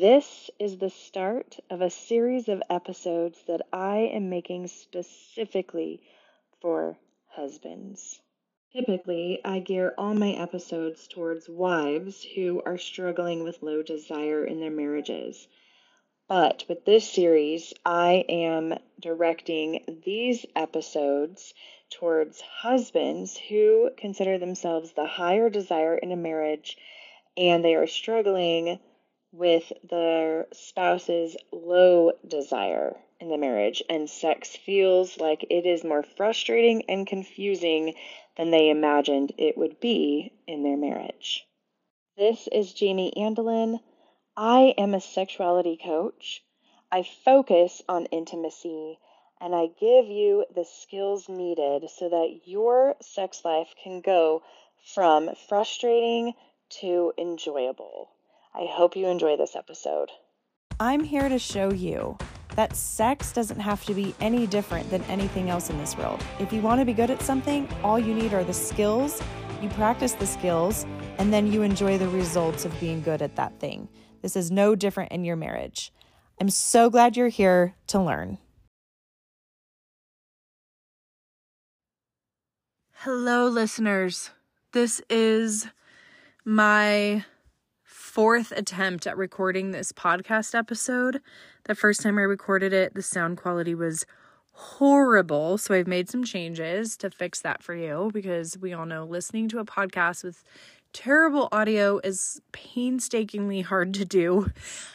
This is the start of a series of episodes that I am making specifically for husbands. Typically, I gear all my episodes towards wives who are struggling with low desire in their marriages. But with this series, I am directing these episodes towards husbands who consider themselves the higher desire in a marriage and they are struggling with their spouse's low desire in the marriage, and sex feels like it is more frustrating and confusing than they imagined it would be in their marriage. This is Jamee Andelin. I am a sexuality coach. I focus on intimacy and I give you the skills needed so that your sex life can go from frustrating to enjoyable. I hope you enjoy this episode. I'm here to show you that sex doesn't have to be any different than anything else in this world. If you want to be good at something, all you need are the skills, you practice the skills, and then you enjoy the results of being good at that thing. This is no different in your marriage. I'm so glad you're here to learn. Hello, listeners. This is my fourth attempt at recording this podcast episode. The first time I recorded it, the sound quality was horrible. So I've made some changes to fix that for you because we all know listening to a podcast with terrible audio is painstakingly hard to do.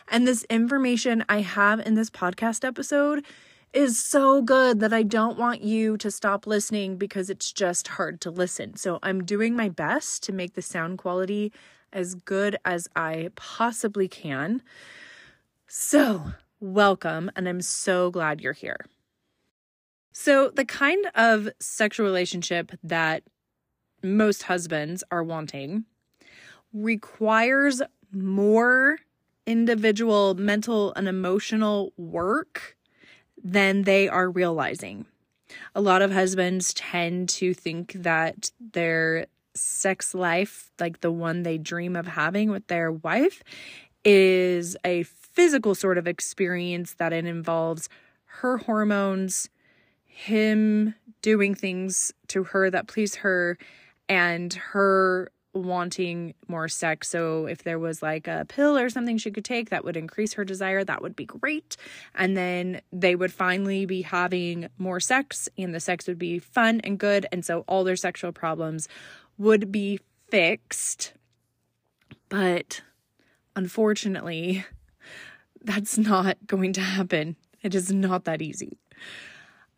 And this information I have in this podcast episode is so good that I don't want you to stop listening because it's just hard to listen. So I'm doing my best to make the sound quality as good as I possibly can. So, welcome, and I'm so glad you're here. So, the kind of sexual relationship that most husbands are wanting requires more individual mental and emotional work than they are realizing. A lot of husbands tend to think that their sex life, like the one they dream of having with their wife, is a physical sort of experience that it involves her hormones, him doing things to her that please her, and her wanting more sex. So if there was like a pill or something she could take that would increase her desire, that would be great. And then they would finally be having more sex and the sex would be fun and good. And so all their sexual problems would be fixed. But unfortunately, that's not going to happen. It is not that easy.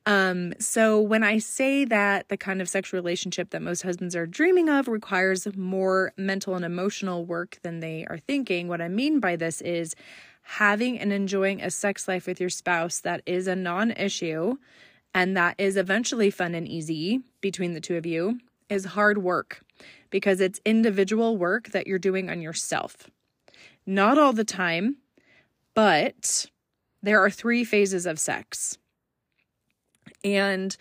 Um, so when I say that the kind of sexual relationship that most husbands are dreaming of requires more mental and emotional work than they are thinking, what I mean by this is having and enjoying a sex life with your spouse that is a non issue and that is eventually fun and easy between the two of you is hard work because it's individual work that you're doing on yourself. Not all the time, but there are three phases of sex. And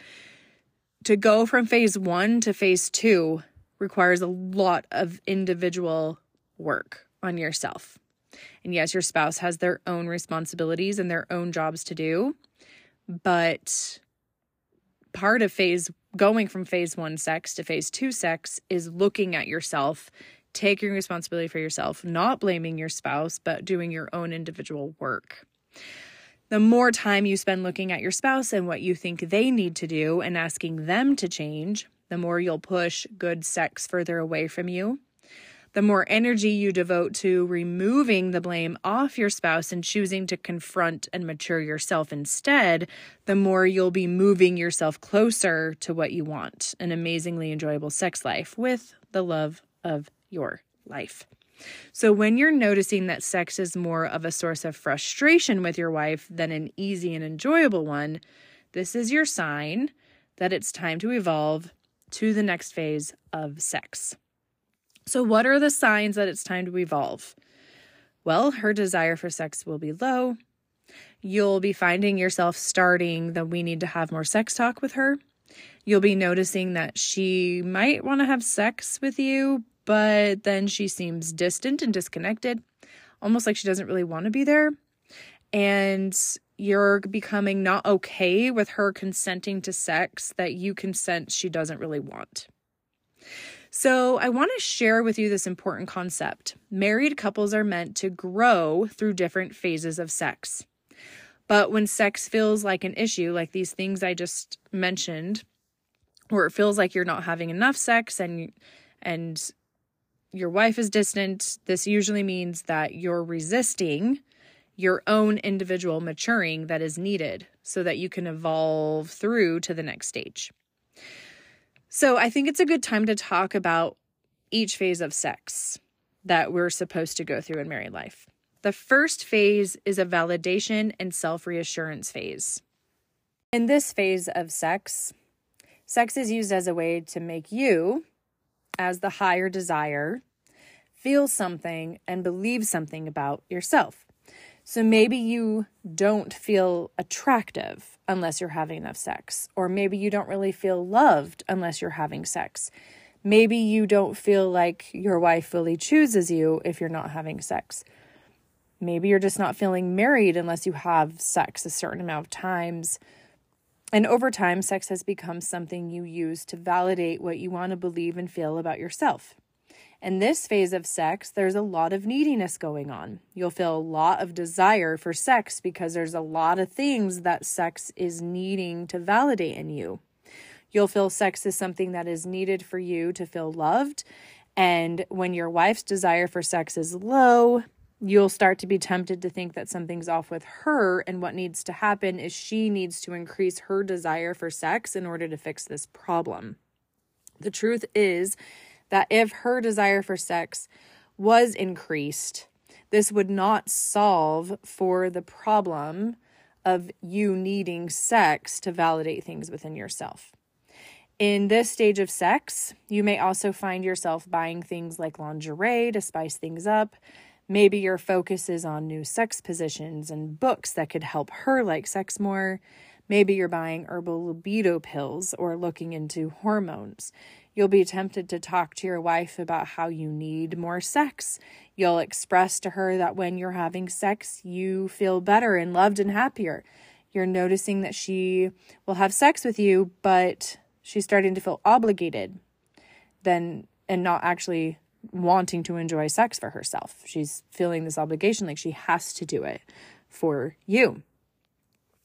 to go from phase one to phase two requires a lot of individual work on yourself. And yes, your spouse has their own responsibilities and their own jobs to do, but part of phase going from phase one sex to phase two sex is looking at yourself, taking responsibility for yourself, not blaming your spouse, but doing your own individual work. The more time you spend looking at your spouse and what you think they need to do and asking them to change, the more you'll push good sex further away from you the more energy you devote to removing the blame off your spouse and choosing to confront and mature yourself instead, the more you'll be moving yourself closer to what you want an amazingly enjoyable sex life with the love of your life. So, when you're noticing that sex is more of a source of frustration with your wife than an easy and enjoyable one, this is your sign that it's time to evolve to the next phase of sex. So, what are the signs that it's time to evolve? Well, her desire for sex will be low. You'll be finding yourself starting the we need to have more sex talk with her. You'll be noticing that she might want to have sex with you, but then she seems distant and disconnected. almost like she doesn't really want to be there. And you're becoming not okay with her consenting to sex that you consent she doesn't really want. So, I want to share with you this important concept. Married couples are meant to grow through different phases of sex. But when sex feels like an issue, like these things I just mentioned, where it feels like you're not having enough sex and and your wife is distant, this usually means that you're resisting your own individual maturing that is needed so that you can evolve through to the next stage. So, I think it's a good time to talk about each phase of sex that we're supposed to go through in married life. The first phase is a validation and self reassurance phase. In this phase of sex, sex is used as a way to make you, as the higher desire, feel something and believe something about yourself. So maybe you don't feel attractive unless you're having enough sex, or maybe you don't really feel loved unless you're having sex. Maybe you don't feel like your wife fully chooses you if you're not having sex. Maybe you're just not feeling married unless you have sex a certain amount of times. And over time, sex has become something you use to validate what you want to believe and feel about yourself. In this phase of sex, there's a lot of neediness going on. You'll feel a lot of desire for sex because there's a lot of things that sex is needing to validate in you. You'll feel sex is something that is needed for you to feel loved. And when your wife's desire for sex is low, you'll start to be tempted to think that something's off with her. And what needs to happen is she needs to increase her desire for sex in order to fix this problem. The truth is, that if her desire for sex was increased, this would not solve for the problem of you needing sex to validate things within yourself. In this stage of sex, you may also find yourself buying things like lingerie to spice things up. Maybe your focus is on new sex positions and books that could help her like sex more. Maybe you're buying herbal libido pills or looking into hormones. You'll be tempted to talk to your wife about how you need more sex. You'll express to her that when you're having sex, you feel better and loved and happier. You're noticing that she will have sex with you, but she's starting to feel obligated then and not actually wanting to enjoy sex for herself. She's feeling this obligation like she has to do it for you.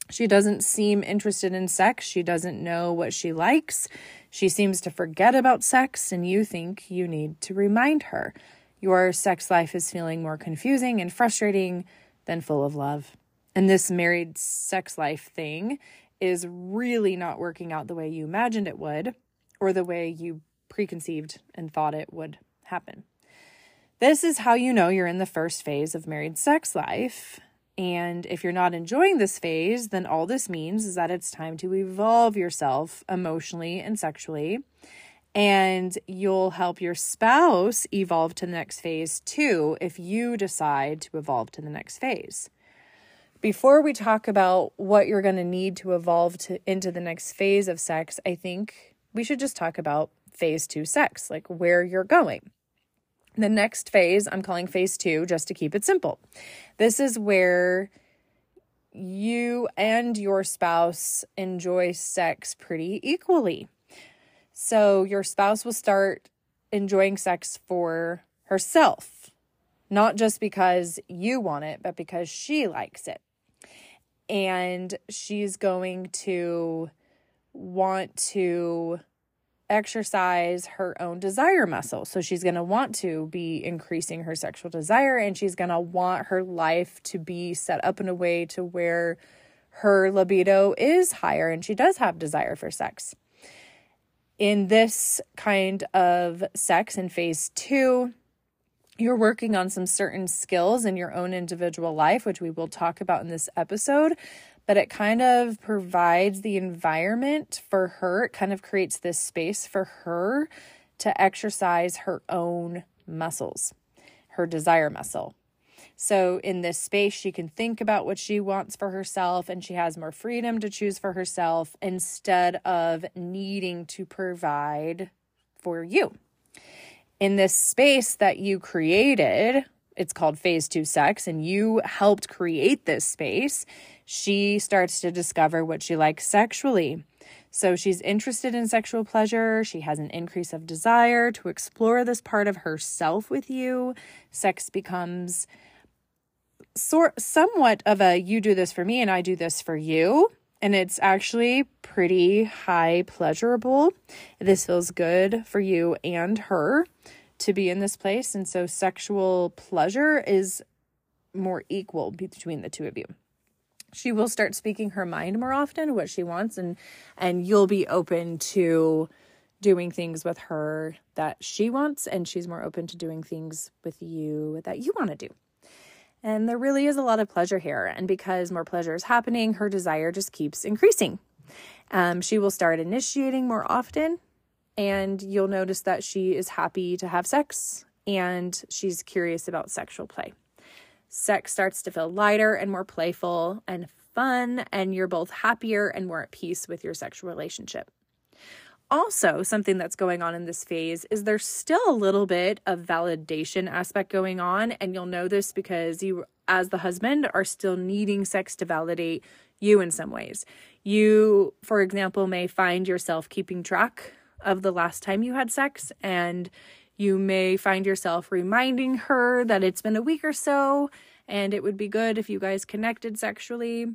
She doesn't seem interested in sex. She doesn't know what she likes. She seems to forget about sex, and you think you need to remind her. Your sex life is feeling more confusing and frustrating than full of love. And this married sex life thing is really not working out the way you imagined it would, or the way you preconceived and thought it would happen. This is how you know you're in the first phase of married sex life. And if you're not enjoying this phase, then all this means is that it's time to evolve yourself emotionally and sexually. And you'll help your spouse evolve to the next phase too if you decide to evolve to the next phase. Before we talk about what you're going to need to evolve to into the next phase of sex, I think we should just talk about phase 2 sex, like where you're going. The next phase, I'm calling phase two just to keep it simple. This is where you and your spouse enjoy sex pretty equally. So your spouse will start enjoying sex for herself, not just because you want it, but because she likes it. And she's going to want to exercise her own desire muscle. So she's going to want to be increasing her sexual desire and she's going to want her life to be set up in a way to where her libido is higher and she does have desire for sex. In this kind of sex in phase 2, you're working on some certain skills in your own individual life, which we will talk about in this episode but it kind of provides the environment for her. It kind of creates this space for her to exercise her own muscles, her desire muscle. So, in this space, she can think about what she wants for herself and she has more freedom to choose for herself instead of needing to provide for you. In this space that you created it's called phase two sex, and you helped create this space, she starts to discover what she likes sexually. So she's interested in sexual pleasure. She has an increase of desire to explore this part of herself with you. Sex becomes sort somewhat of a you do this for me and I do this for you. And it's actually pretty high pleasurable. This feels good for you and her to be in this place. And so sexual pleasure is more equal between the two of you she will start speaking her mind more often what she wants and and you'll be open to doing things with her that she wants and she's more open to doing things with you that you want to do. And there really is a lot of pleasure here and because more pleasure is happening her desire just keeps increasing. Um, she will start initiating more often and you'll notice that she is happy to have sex and she's curious about sexual play sex starts to feel lighter and more playful and fun, and you're both happier and more at peace with your sexual relationship. Also, something that's going on in this phase is there's still a little bit of validation aspect going on, and you'll know this because you, as the husband, are still needing sex to validate you in some ways. You, for example, may find yourself keeping track of the last time you had sex and you may find yourself reminding her that it's been a week or so and it would be good if you guys connected sexually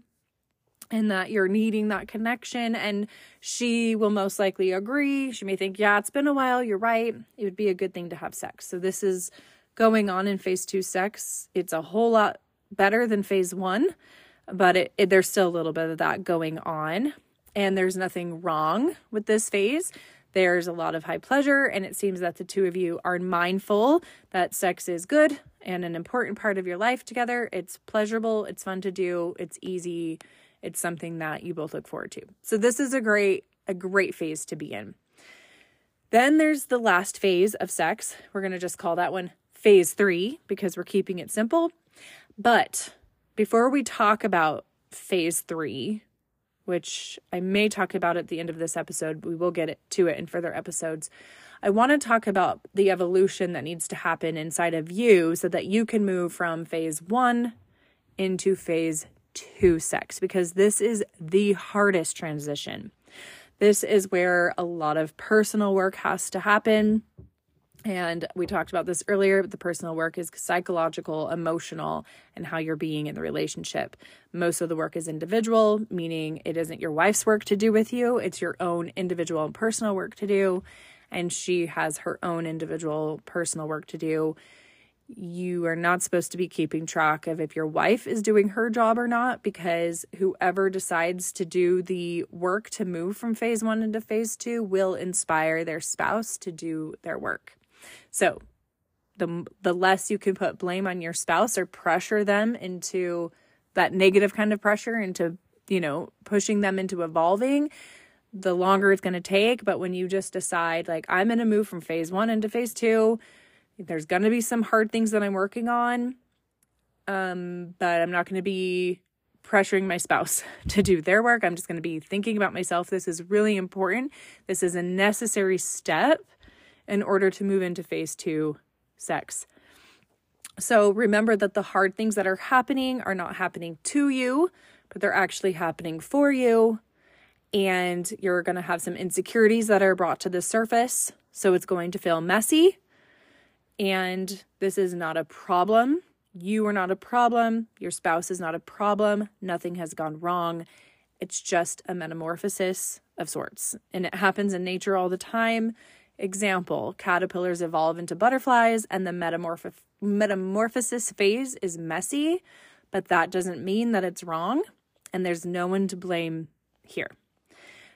and that you're needing that connection. And she will most likely agree. She may think, yeah, it's been a while. You're right. It would be a good thing to have sex. So this is going on in phase two sex. It's a whole lot better than phase one, but it, it, there's still a little bit of that going on. And there's nothing wrong with this phase. There's a lot of high pleasure, and it seems that the two of you are mindful that sex is good and an important part of your life together. It's pleasurable, it's fun to do, it's easy, it's something that you both look forward to. So this is a great a great phase to be in. Then there's the last phase of sex. We're going to just call that one phase 3 because we're keeping it simple. But before we talk about phase 3, which I may talk about at the end of this episode. We will get to it in further episodes. I want to talk about the evolution that needs to happen inside of you so that you can move from phase one into phase two sex because this is the hardest transition. This is where a lot of personal work has to happen. And we talked about this earlier, but the personal work is psychological, emotional, and how you're being in the relationship. Most of the work is individual, meaning it isn't your wife's work to do with you, it's your own individual and personal work to do. And she has her own individual personal work to do. You are not supposed to be keeping track of if your wife is doing her job or not, because whoever decides to do the work to move from phase one into phase two will inspire their spouse to do their work. So the the less you can put blame on your spouse or pressure them into that negative kind of pressure into, you know, pushing them into evolving, the longer it's going to take, but when you just decide like I'm going to move from phase 1 into phase 2, there's going to be some hard things that I'm working on. Um, but I'm not going to be pressuring my spouse to do their work. I'm just going to be thinking about myself. This is really important. This is a necessary step in order to move into phase two sex. So remember that the hard things that are happening are not happening to you, but they're actually happening for you. And you're going to have some insecurities that are brought to the surface. So it's going to feel messy. And this is not a problem. You are not a problem. Your spouse is not a problem. Nothing has gone wrong. It's just a metamorphosis of sorts. And it happens in nature all the time. Example caterpillars evolve into butterflies, and the metamorph- metamorphosis phase is messy, but that doesn't mean that it's wrong, and there's no one to blame here.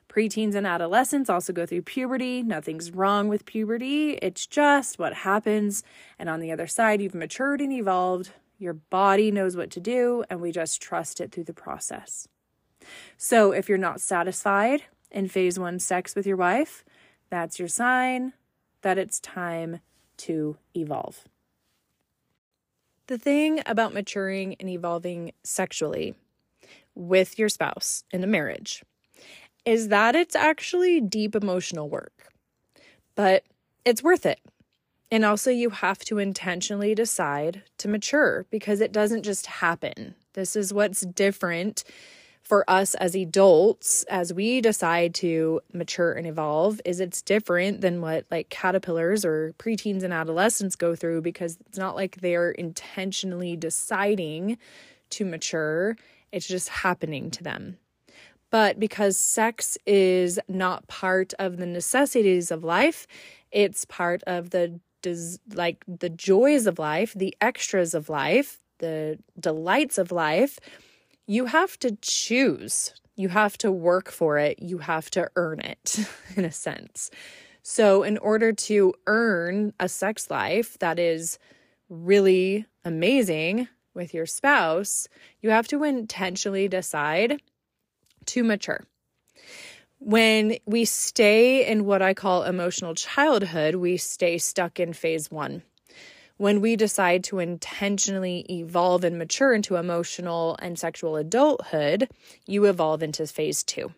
Preteens and adolescents also go through puberty. Nothing's wrong with puberty, it's just what happens. And on the other side, you've matured and evolved. Your body knows what to do, and we just trust it through the process. So, if you're not satisfied in phase one sex with your wife, that's your sign that it's time to evolve. The thing about maturing and evolving sexually with your spouse in a marriage is that it's actually deep emotional work, but it's worth it. And also, you have to intentionally decide to mature because it doesn't just happen. This is what's different for us as adults as we decide to mature and evolve is it's different than what like caterpillars or preteens and adolescents go through because it's not like they're intentionally deciding to mature. It's just happening to them. But because sex is not part of the necessities of life it's part of the des- like the joys of life the extras of life the delights of life you have to choose. You have to work for it. You have to earn it, in a sense. So, in order to earn a sex life that is really amazing with your spouse, you have to intentionally decide to mature. When we stay in what I call emotional childhood, we stay stuck in phase one when we decide to intentionally evolve and mature into emotional and sexual adulthood, you evolve into phase two.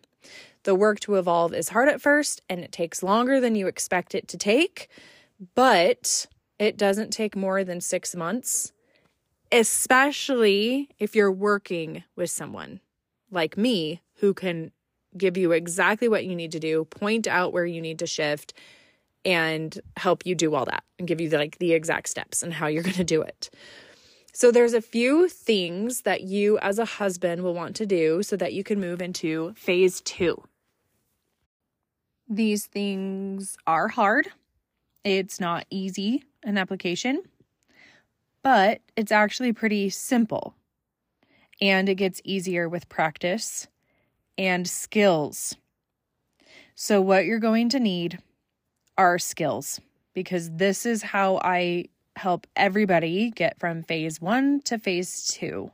The work to evolve is hard at first and it takes longer than you expect it to take, but it doesn't take more than six months, especially if you're working with someone like me who can give you exactly what you need to do, point out where you need to shift, and help you do all that and give you the, like the exact steps and how you're going to do it. So there's a few things that you as a husband will want to do so that you can move into phase 2. These things are hard. It's not easy an application, but it's actually pretty simple. And it gets easier with practice and skills. So, what you're going to need are skills because this is how I help everybody get from phase one to phase two.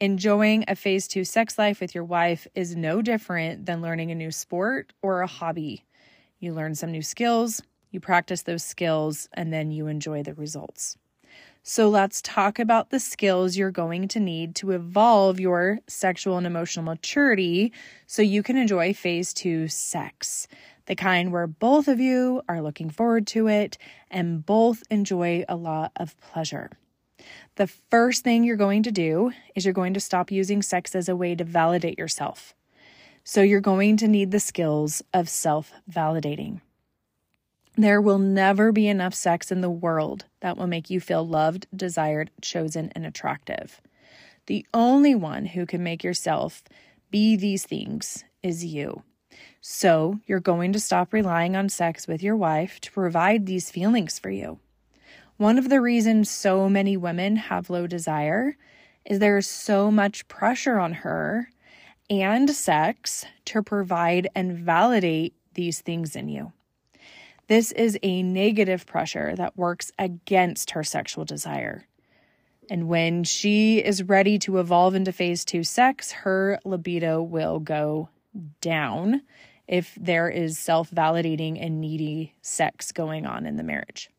Enjoying a phase two sex life with your wife is no different than learning a new sport or a hobby. You learn some new skills, you practice those skills, and then you enjoy the results. So let's talk about the skills you're going to need to evolve your sexual and emotional maturity so you can enjoy phase two sex the kind where both of you are looking forward to it and both enjoy a lot of pleasure. The first thing you're going to do is you're going to stop using sex as a way to validate yourself. So you're going to need the skills of self validating. There will never be enough sex in the world that will make you feel loved, desired, chosen, and attractive. The only one who can make yourself be these things is you. So, you're going to stop relying on sex with your wife to provide these feelings for you. One of the reasons so many women have low desire is there is so much pressure on her and sex to provide and validate these things in you. This is a negative pressure that works against her sexual desire. And when she is ready to evolve into phase two sex, her libido will go down if there is self validating and needy sex going on in the marriage.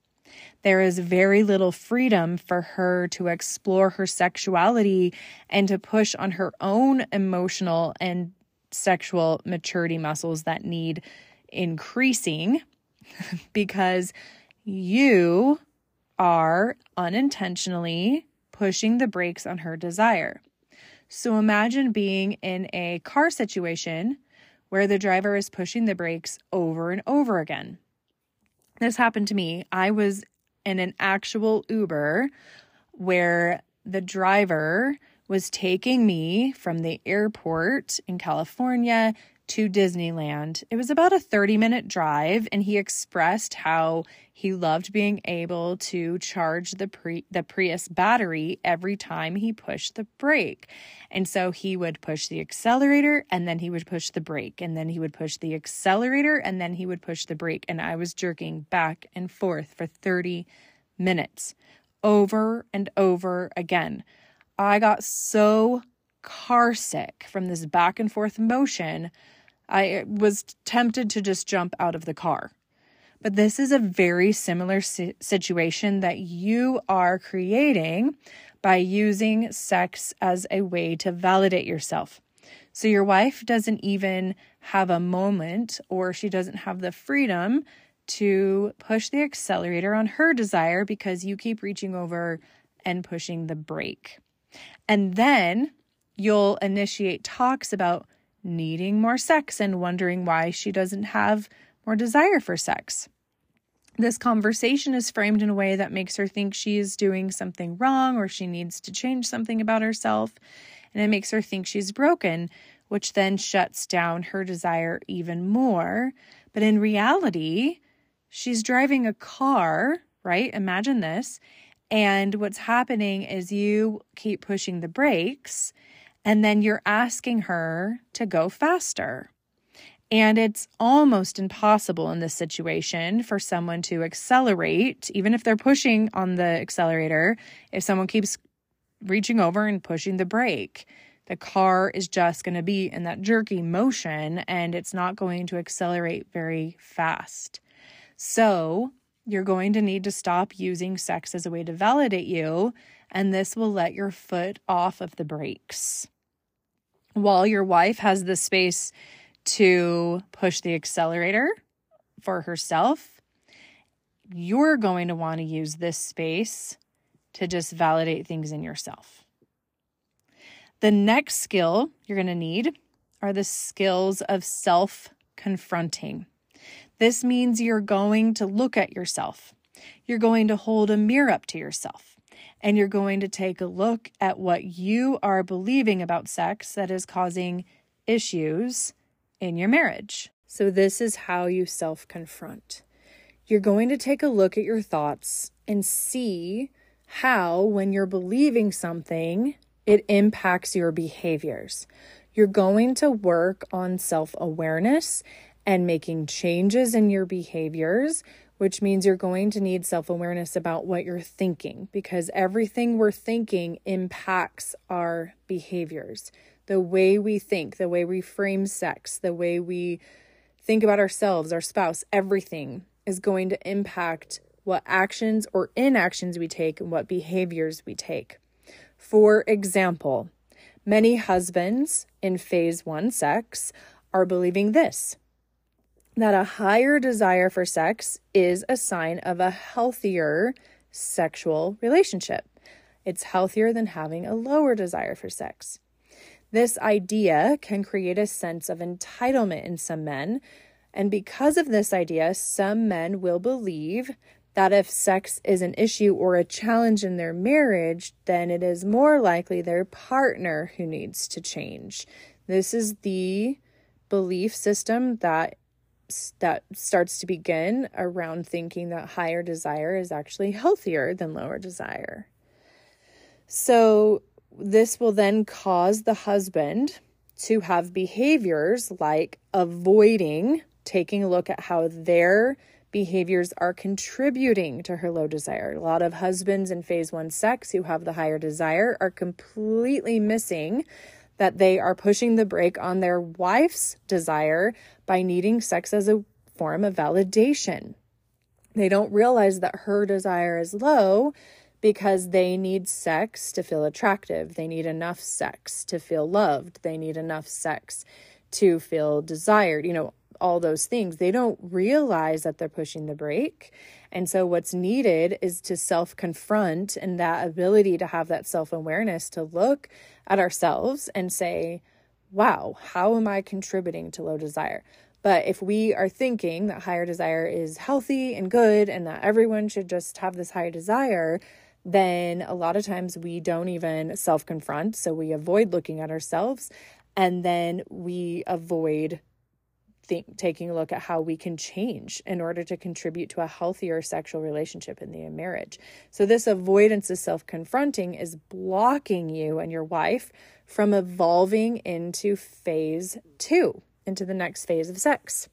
There is very little freedom for her to explore her sexuality and to push on her own emotional and sexual maturity muscles that need increasing because you are unintentionally pushing the brakes on her desire. So imagine being in a car situation where the driver is pushing the brakes over and over again. This happened to me. I was in an actual Uber where the driver was taking me from the airport in California to Disneyland. It was about a 30 minute drive, and he expressed how he loved being able to charge the, the Prius battery every time he pushed the brake. And so he would push the accelerator and then he would push the brake, and then he would push the accelerator and then he would push the brake. And I was jerking back and forth for 30 minutes over and over again. I got so car sick from this back and forth motion I was tempted to just jump out of the car. But this is a very similar situation that you are creating by using sex as a way to validate yourself. So your wife doesn't even have a moment or she doesn't have the freedom to push the accelerator on her desire because you keep reaching over and pushing the brake. And then you'll initiate talks about needing more sex and wondering why she doesn't have more desire for sex. This conversation is framed in a way that makes her think she is doing something wrong or she needs to change something about herself. And it makes her think she's broken, which then shuts down her desire even more. But in reality, she's driving a car, right? Imagine this. And what's happening is you keep pushing the brakes and then you're asking her to go faster. And it's almost impossible in this situation for someone to accelerate, even if they're pushing on the accelerator, if someone keeps reaching over and pushing the brake. The car is just going to be in that jerky motion and it's not going to accelerate very fast. So, you're going to need to stop using sex as a way to validate you, and this will let your foot off of the brakes while your wife has the space to push the accelerator for herself, you're going to want to use this space to just validate things in yourself. The next skill you're going to need are the skills of self confronting. This means you're going to look at yourself. You're going to hold a mirror up to yourself and you're going to take a look at what you are believing about sex that is causing issues in your marriage. So, this is how you self confront. You're going to take a look at your thoughts and see how, when you're believing something, it impacts your behaviors. You're going to work on self awareness and making changes in your behaviors which means you're going to need self awareness about what you're thinking because everything we're thinking impacts our behaviors. The way we think, the way we frame sex, the way we think about ourselves, our spouse, everything is going to impact what actions or inactions we take and what behaviors we take. For example, many husbands in phase one sex are believing this that a higher desire for sex is a sign of a healthier sexual relationship. It's healthier than having a lower desire for sex. This idea can create a sense of entitlement in some men. And because of this idea, some men will believe that if sex is an issue or a challenge in their marriage, then it is more likely their partner who needs to change. This is the belief system that that starts to begin around thinking that higher desire is actually healthier than lower desire. So, this will then cause the husband to have behaviors like avoiding taking a look at how their behaviors are contributing to her low desire. A lot of husbands in phase one sex who have the higher desire are completely missing that they are pushing the brake on their wife's desire by needing sex as a form of validation. They don't realize that her desire is low because they need sex to feel attractive. They need enough sex to feel loved. They need enough sex to feel desired. You know, all those things. They don't realize that they're pushing the brake. And so, what's needed is to self confront and that ability to have that self awareness to look at ourselves and say, wow, how am I contributing to low desire? But if we are thinking that higher desire is healthy and good and that everyone should just have this higher desire, then a lot of times we don't even self confront. So we avoid looking at ourselves and then we avoid think, taking a look at how we can change in order to contribute to a healthier sexual relationship in the marriage. So, this avoidance of self confronting is blocking you and your wife from evolving into phase two, into the next phase of sex.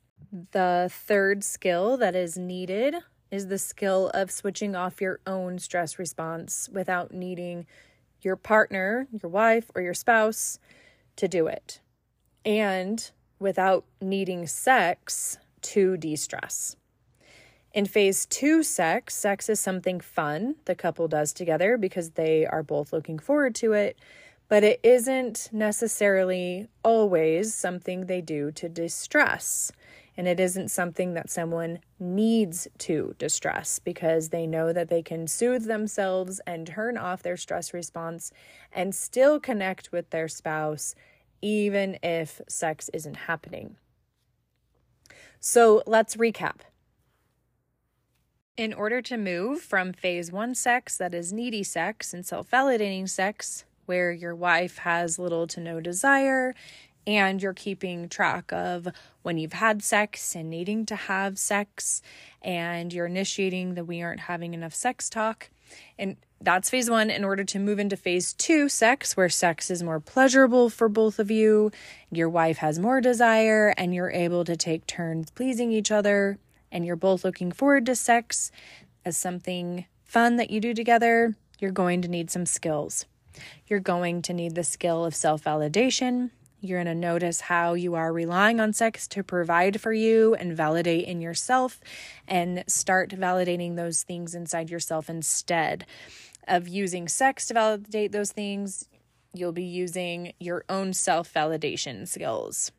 The third skill that is needed is the skill of switching off your own stress response without needing your partner, your wife, or your spouse to do it. And without needing sex to de stress. In phase two sex, sex is something fun the couple does together because they are both looking forward to it, but it isn't necessarily always something they do to distress. And it isn't something that someone needs to distress because they know that they can soothe themselves and turn off their stress response and still connect with their spouse, even if sex isn't happening. So let's recap. In order to move from phase one sex, that is needy sex and self validating sex, where your wife has little to no desire and you're keeping track of when you've had sex and needing to have sex, and you're initiating the we aren't having enough sex talk. And that's phase one. In order to move into phase two, sex, where sex is more pleasurable for both of you, your wife has more desire, and you're able to take turns pleasing each other, and you're both looking forward to sex as something fun that you do together, you're going to need some skills. You're going to need the skill of self validation. You're going to notice how you are relying on sex to provide for you and validate in yourself, and start validating those things inside yourself instead of using sex to validate those things. You'll be using your own self validation skills.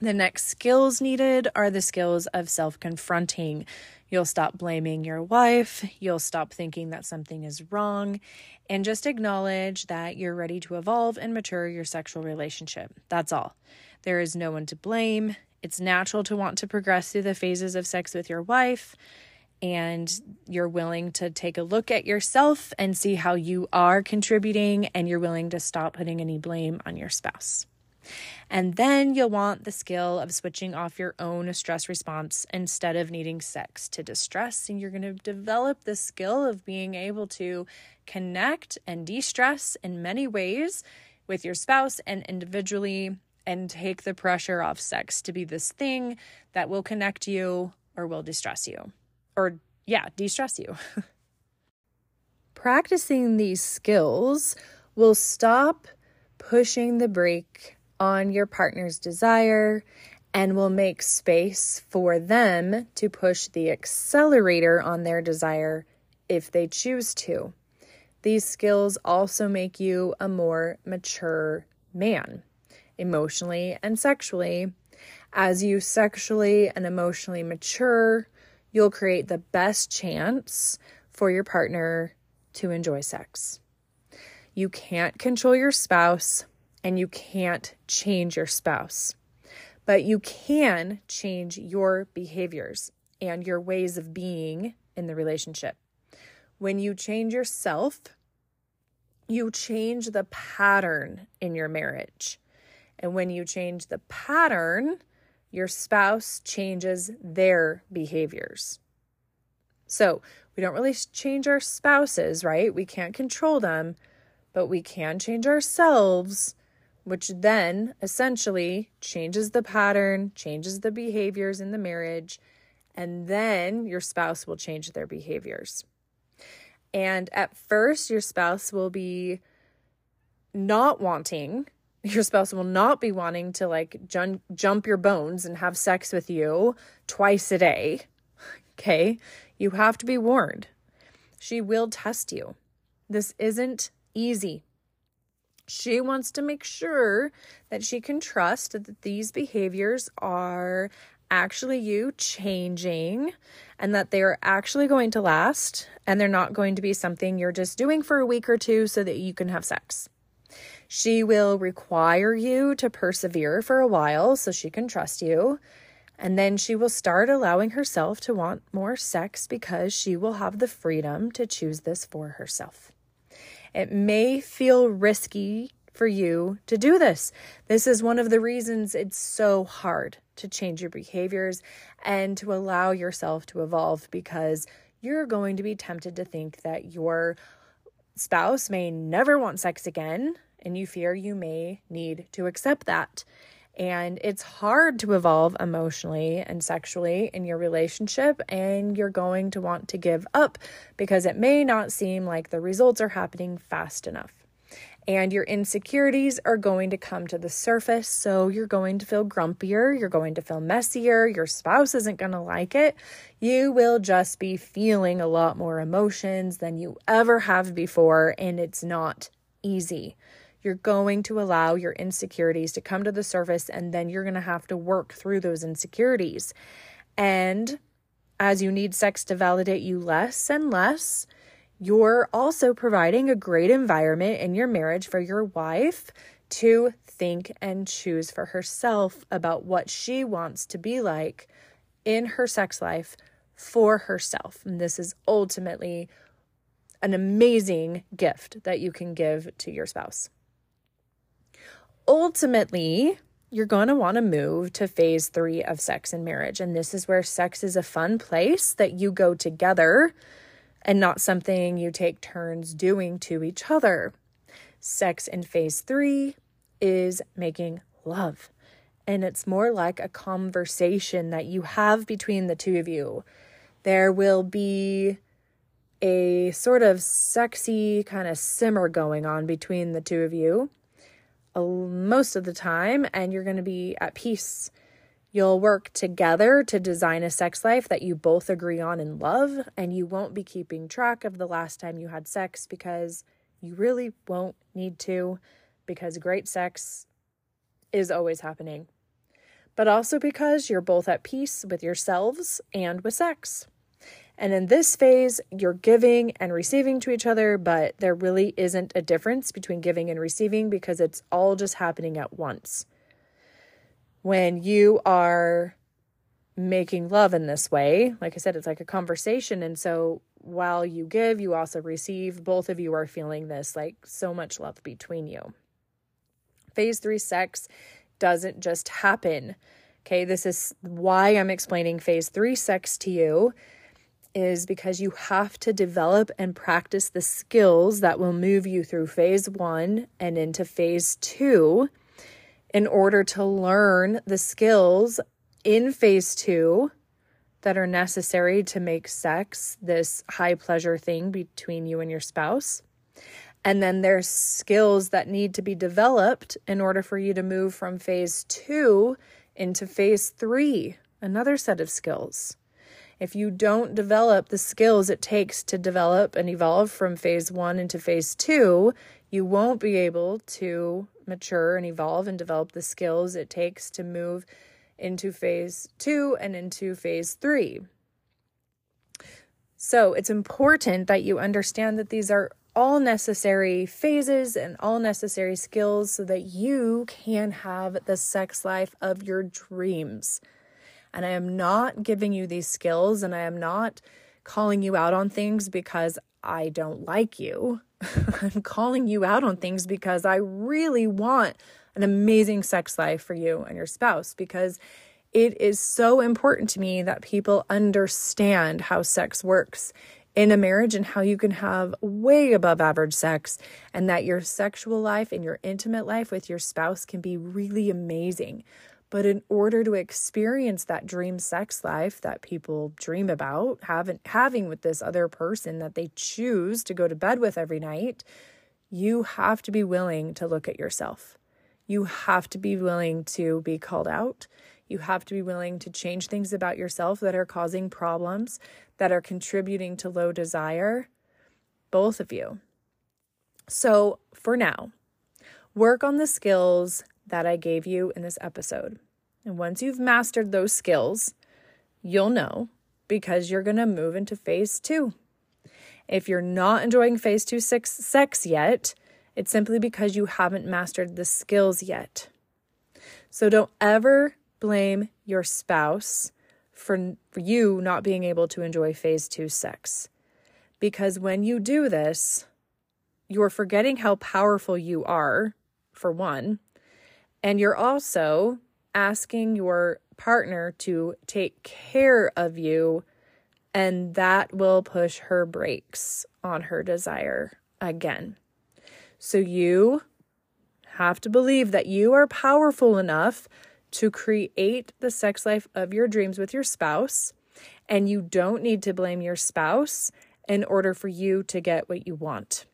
The next skills needed are the skills of self confronting. You'll stop blaming your wife. You'll stop thinking that something is wrong and just acknowledge that you're ready to evolve and mature your sexual relationship. That's all. There is no one to blame. It's natural to want to progress through the phases of sex with your wife, and you're willing to take a look at yourself and see how you are contributing, and you're willing to stop putting any blame on your spouse. And then you'll want the skill of switching off your own stress response instead of needing sex to distress. And you're going to develop the skill of being able to connect and de stress in many ways with your spouse and individually and take the pressure off sex to be this thing that will connect you or will distress you. Or, yeah, de stress you. Practicing these skills will stop pushing the brake on your partner's desire and will make space for them to push the accelerator on their desire if they choose to. These skills also make you a more mature man, emotionally and sexually. As you sexually and emotionally mature, you'll create the best chance for your partner to enjoy sex. You can't control your spouse, and you can't change your spouse, but you can change your behaviors and your ways of being in the relationship. When you change yourself, you change the pattern in your marriage. And when you change the pattern, your spouse changes their behaviors. So, we don't really change our spouses, right? We can't control them, but we can change ourselves which then essentially changes the pattern, changes the behaviors in the marriage, and then your spouse will change their behaviors. And at first, your spouse will be not wanting, your spouse will not be wanting to like jun- jump your bones and have sex with you twice a day. Okay. You have to be warned. She will test you. This isn't easy. She wants to make sure that she can trust that these behaviors are actually you changing and that they're actually going to last and they're not going to be something you're just doing for a week or two so that you can have sex. She will require you to persevere for a while so she can trust you. And then she will start allowing herself to want more sex because she will have the freedom to choose this for herself. It may feel risky for you to do this. This is one of the reasons it's so hard to change your behaviors and to allow yourself to evolve because you're going to be tempted to think that your spouse may never want sex again and you fear you may need to accept that. And it's hard to evolve emotionally and sexually in your relationship, and you're going to want to give up because it may not seem like the results are happening fast enough. And your insecurities are going to come to the surface. So you're going to feel grumpier. You're going to feel messier. Your spouse isn't going to like it. You will just be feeling a lot more emotions than you ever have before. And it's not easy. You're going to allow your insecurities to come to the surface and then you're going to have to work through those insecurities. And as you need sex to validate you less and less, you're also providing a great environment in your marriage for your wife to think and choose for herself about what she wants to be like in her sex life for herself. And this is ultimately an amazing gift that you can give to your spouse. Ultimately, you're going to want to move to phase three of sex and marriage. And this is where sex is a fun place that you go together and not something you take turns doing to each other. Sex in phase three is making love. And it's more like a conversation that you have between the two of you. There will be a sort of sexy kind of simmer going on between the two of you most of the time, and you're going to be at peace. You'll work together to design a sex life that you both agree on and love, and you won't be keeping track of the last time you had sex because you really won't need to, because great sex is always happening. But also because you're both at peace with yourselves and with sex. And in this phase, you're giving and receiving to each other, but there really isn't a difference between giving and receiving because it's all just happening at once. When you are making love in this way, like I said, it's like a conversation. And so while you give, you also receive. Both of you are feeling this like so much love between you. Phase three sex doesn't just happen. Okay, this is why I'm explaining phase three sex to you is because you have to develop and practice the skills that will move you through phase one and into phase two in order to learn the skills in phase two that are necessary to make sex this high pleasure thing between you and your spouse. And then there's skills that need to be developed in order for you to move from phase two into phase three, another set of skills. If you don't develop the skills it takes to develop and evolve from phase one into phase two, you won't be able to mature and evolve and develop the skills it takes to move into phase two and into phase three. So it's important that you understand that these are all necessary phases and all necessary skills so that you can have the sex life of your dreams. And I am not giving you these skills and I am not calling you out on things because I don't like you. I'm calling you out on things because I really want an amazing sex life for you and your spouse because it is so important to me that people understand how sex works in a marriage and how you can have way above average sex and that your sexual life and your intimate life with your spouse can be really amazing. But in order to experience that dream sex life that people dream about having having with this other person that they choose to go to bed with every night, you have to be willing to look at yourself. You have to be willing to be called out. You have to be willing to change things about yourself that are causing problems, that are contributing to low desire. Both of you. So, for now, work on the skills that I gave you in this episode. And once you've mastered those skills, you'll know because you're going to move into phase two. If you're not enjoying phase two six, sex yet, it's simply because you haven't mastered the skills yet. So don't ever blame your spouse for, for you not being able to enjoy phase two sex. Because when you do this, you're forgetting how powerful you are, for one, and you're also asking your partner to take care of you, and that will push her brakes on her desire again. So you have to believe that you are powerful enough to create the sex life of your dreams with your spouse, and you don't need to blame your spouse in order for you to get what you want.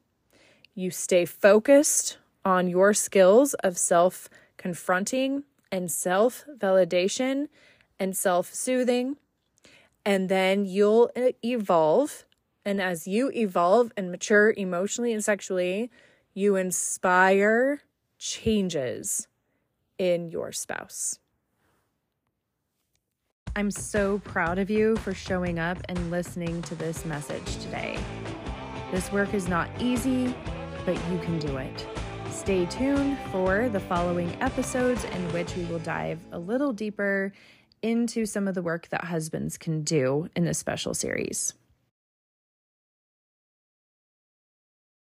You stay focused on your skills of self confronting and self validation and self soothing. And then you'll uh, evolve. And as you evolve and mature emotionally and sexually, you inspire changes in your spouse. I'm so proud of you for showing up and listening to this message today. This work is not easy, but you can do it. Stay tuned for the following episodes in which we will dive a little deeper into some of the work that husbands can do in this special series.